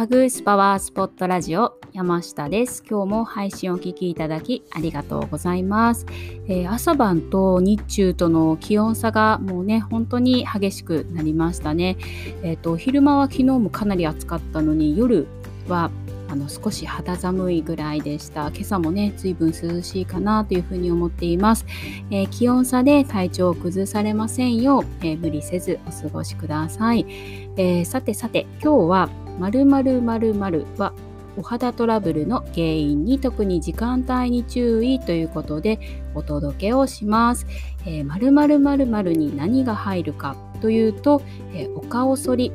パグースパワースポットラジオ山下です。今日も配信をお聞きいただきありがとうございます、えー、朝晩と日中との気温差がもうね、本当に激しくなりましたね。えっ、ー、と、昼間は昨日もかなり暑かったのに、夜はあの少し肌寒いぐらいでした。今朝もね、随分涼しいかなというふうに思っています。えー、気温差で体調を崩されませんよう、えー、無理せずお過ごしください。えー、さてさて、今日は〇〇〇〇はお肌トラブルの原因に特に時間帯に注意ということでお届けをします。えー、〇〇〇〇に何が入るかというと、えー、お顔剃り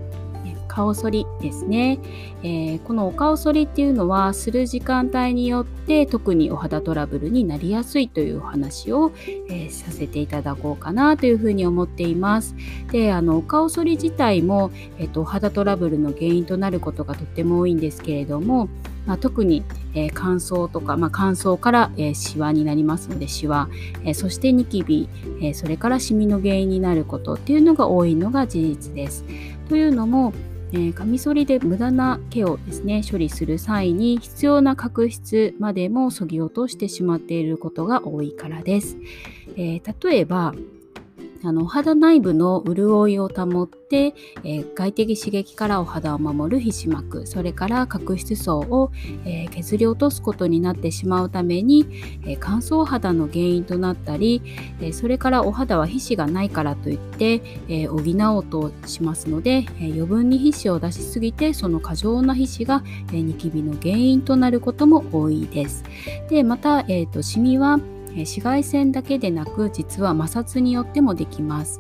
顔剃りですね、えー、このお顔剃りっていうのはする時間帯によって特にお肌トラブルになりやすいというお話を、えー、させていただこうかなというふうに思っていますであのお顔剃り自体も、えーと、お肌トラブルの原因となることがとっても多いんですけれどもまあ、特に、えー、乾燥とか、まあ、乾燥から、えー、シワになりますのでシワ、えー、そしてニキビ、えそれからシミの原因になることっていうのが多いのが事実です。というのも、え、カミソリで無駄な毛をですね処理する際に必要な角質までもそぎ落としてしまっていることが多いからです。えー、例えばあのお肌内部の潤いを保って、えー、外的刺激からお肌を守る皮脂膜それから角質層を、えー、削り落とすことになってしまうために、え、乾燥肌の原因となったり、えそれからお肌は皮脂がないからといって、え補おうとしますので、え余分に皮脂を出しすぎてその過剰な皮脂が、えニキビの原因となることも多いです。でまた、えーとシミは紫外線だけでなく実は摩擦によってもできます。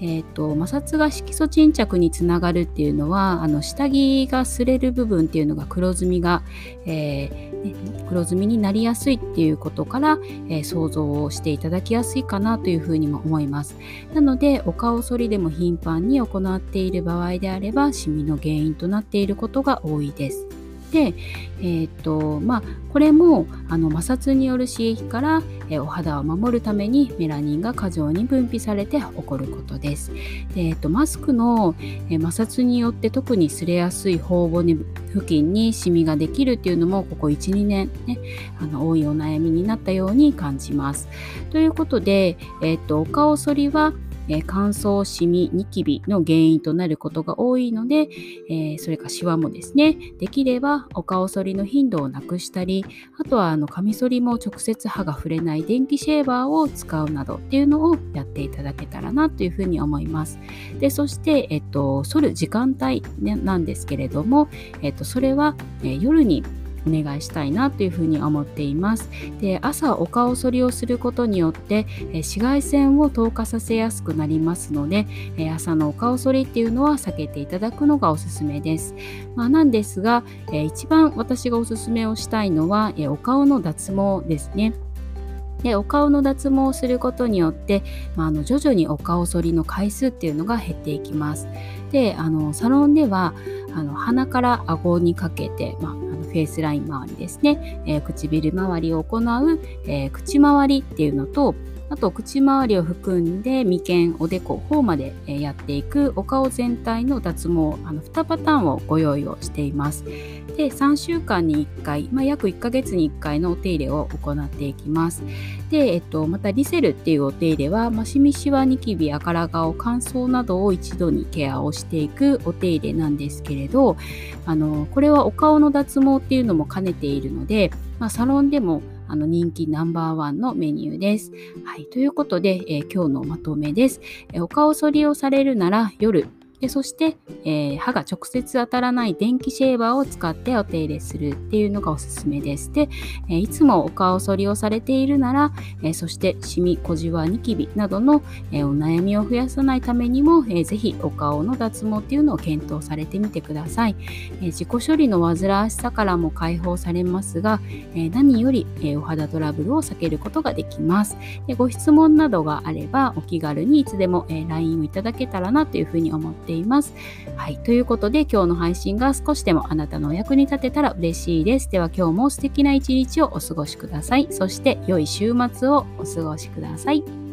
えーと、摩擦が色素沈着につながるっていうのはあの下着が擦れる部分っていうのが黒ずみが、えー、黒ずみになりやすいっていうことから、えー、想像をしていただきやすいかなというふうにも思いますなのでお顔剃りでも頻繁に行っている場合であればシミの原因となっていることが多いですで、えーとまあ、これもあの摩擦による刺激から、えー、お肌を守るためにメラニンが過剰に分泌されて起こることです。でえーと、マスクの、えー、摩擦によって特に擦れやすい頬骨付近にシミができるっていうのもここ12年ねあの多いお悩みになったように感じます。ということで、えーとお顔剃りはえ乾燥、シミ、ニキビの原因となることが多いので、え、それかシワもですね、できればお顔剃りの頻度をなくしたり、あとはあのカミソリも直接歯が触れない電気シェーバーを使うなどっていうのをやっていただけたらなというふうに思います。で、そして、えっと、剃る時間帯、なんですけれども、えっと、それは、え夜にお願いしたいなというふうに思っています。で朝お顔剃りをすることによって紫外線を透過させやすくなりますので朝のお顔剃りっていうのは避けていただくのがおすすめです。まあ、なんですが一番私がおすすめをしたいのはお顔の脱毛ですね。でお顔の脱毛をすることによって、まあ、あの徐々にお顔剃りの回数っていうのが減っていきます。であのサロンではあの鼻から顎にかけて、まあ、フェイスライン周りですね、えー、唇周りを行う、えー、口周りっていうのとあと口周りを含んで眉間おでこ頬までやっていくお顔全体の脱毛あの2パターンをご用意をしています。で3週間に1回、まあ、約1ヶ月に1回のお手入れを行っていきますで、えっと、またリセルっていうお手入れは、まあ、シミシワニキビ赤ら顔乾燥などを一度にケアをしていくお手入れなんですけれどあのこれはお顔の脱毛っていうのも兼ねているので、まあ、サロンでもあの人気ナンバーワンのメニューです。はい、ということで、えー、今日のまとめです。えー、お顔剃りをされるなら夜でそして、えー、歯が直接当たらない電気シェーバーを使ってお手入れするっていうのがおすすめです。で、えー、いつもお顔剃りをされているなら、えー、そしてシミ、小じわ、ニキビなどの、えお悩みを増やさないためにも、えー、ぜひお顔の脱毛っていうのを検討されてみてください。え自己処理の煩わしさからも解放されますが、え何より、えお肌トラブルを避けることができます。でご質問などがあればお気軽にいつでも、え LINE をいただけたらなというふうに思っていますています。はい。ということで今日の配信が少しでもあなたのお役に立てたら嬉しいです。では今日も素敵な一日をお過ごしください。そして良い週末をお過ごしください。